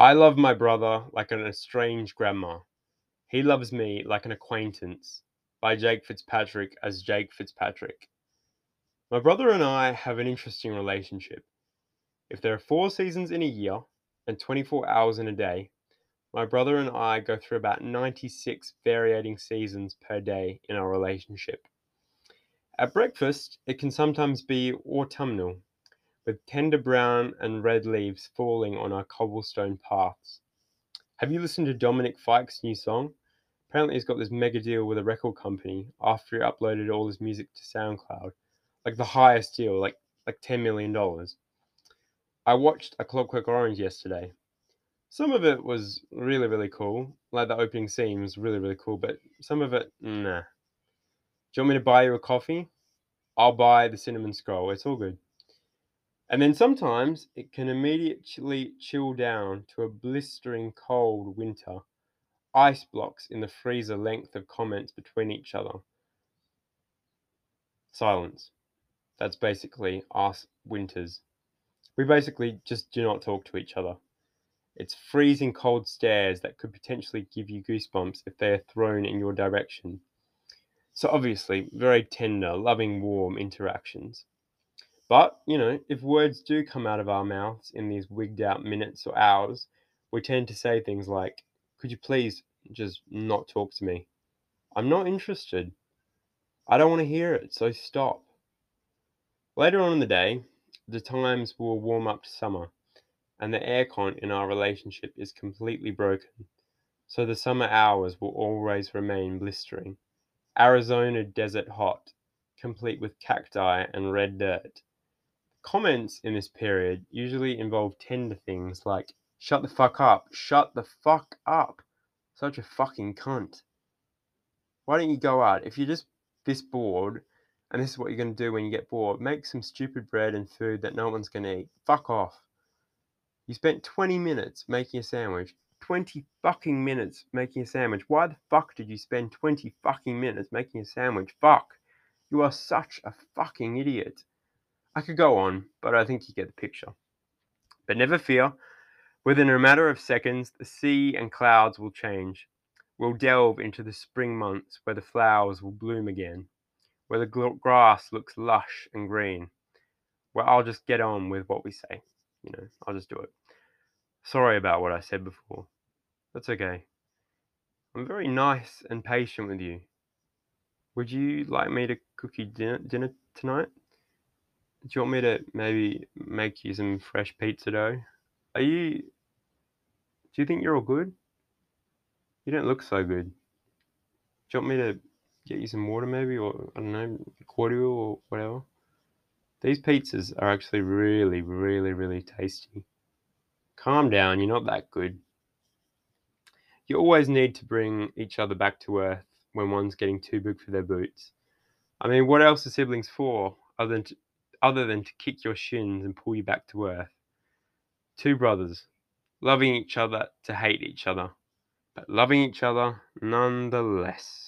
I love my brother like an estranged grandma. He loves me like an acquaintance. By Jake Fitzpatrick as Jake Fitzpatrick. My brother and I have an interesting relationship. If there are four seasons in a year and 24 hours in a day, my brother and I go through about 96 varying seasons per day in our relationship. At breakfast, it can sometimes be autumnal, with tender brown and red leaves falling on our cobblestone paths. Have you listened to Dominic Fike's new song? Apparently, he's got this mega deal with a record company after he uploaded all his music to SoundCloud, like the highest deal, like like ten million dollars. I watched A Clockwork Orange yesterday. Some of it was really really cool, like the opening scene was really really cool, but some of it, nah. Do you want me to buy you a coffee? I'll buy the cinnamon scroll. It's all good. And then sometimes it can immediately chill down to a blistering cold winter ice blocks in the freezer length of comments between each other. Silence. That's basically us winters. We basically just do not talk to each other. It's freezing cold stares that could potentially give you goosebumps if they are thrown in your direction. So, obviously, very tender, loving, warm interactions. But, you know, if words do come out of our mouths in these wigged out minutes or hours, we tend to say things like, Could you please just not talk to me. I'm not interested. I don't want to hear it, so stop. Later on in the day, the times will warm up to summer, and the aircon in our relationship is completely broken, so the summer hours will always remain blistering. Arizona desert hot, complete with cacti and red dirt. Comments in this period usually involve tender things like, shut the fuck up, shut the fuck up. Such a fucking cunt. Why don't you go out? If you're just this bored, and this is what you're going to do when you get bored, make some stupid bread and food that no one's going to eat. Fuck off. You spent 20 minutes making a sandwich. 20 fucking minutes making a sandwich. Why the fuck did you spend 20 fucking minutes making a sandwich? Fuck. You are such a fucking idiot. I could go on, but I think you get the picture. But never fear, Within a matter of seconds, the sea and clouds will change. We'll delve into the spring months where the flowers will bloom again, where the grass looks lush and green, where I'll just get on with what we say. You know, I'll just do it. Sorry about what I said before. That's okay. I'm very nice and patient with you. Would you like me to cook you dinner, dinner tonight? Do you want me to maybe make you some fresh pizza dough? Are you do you think you're all good? You don't look so good. Do you want me to get you some water maybe or I don't know, cordial or whatever? These pizzas are actually really, really, really tasty. Calm down, you're not that good. You always need to bring each other back to earth when one's getting too big for their boots. I mean, what else are siblings for other than to, other than to kick your shins and pull you back to earth? Two brothers, loving each other to hate each other, but loving each other nonetheless.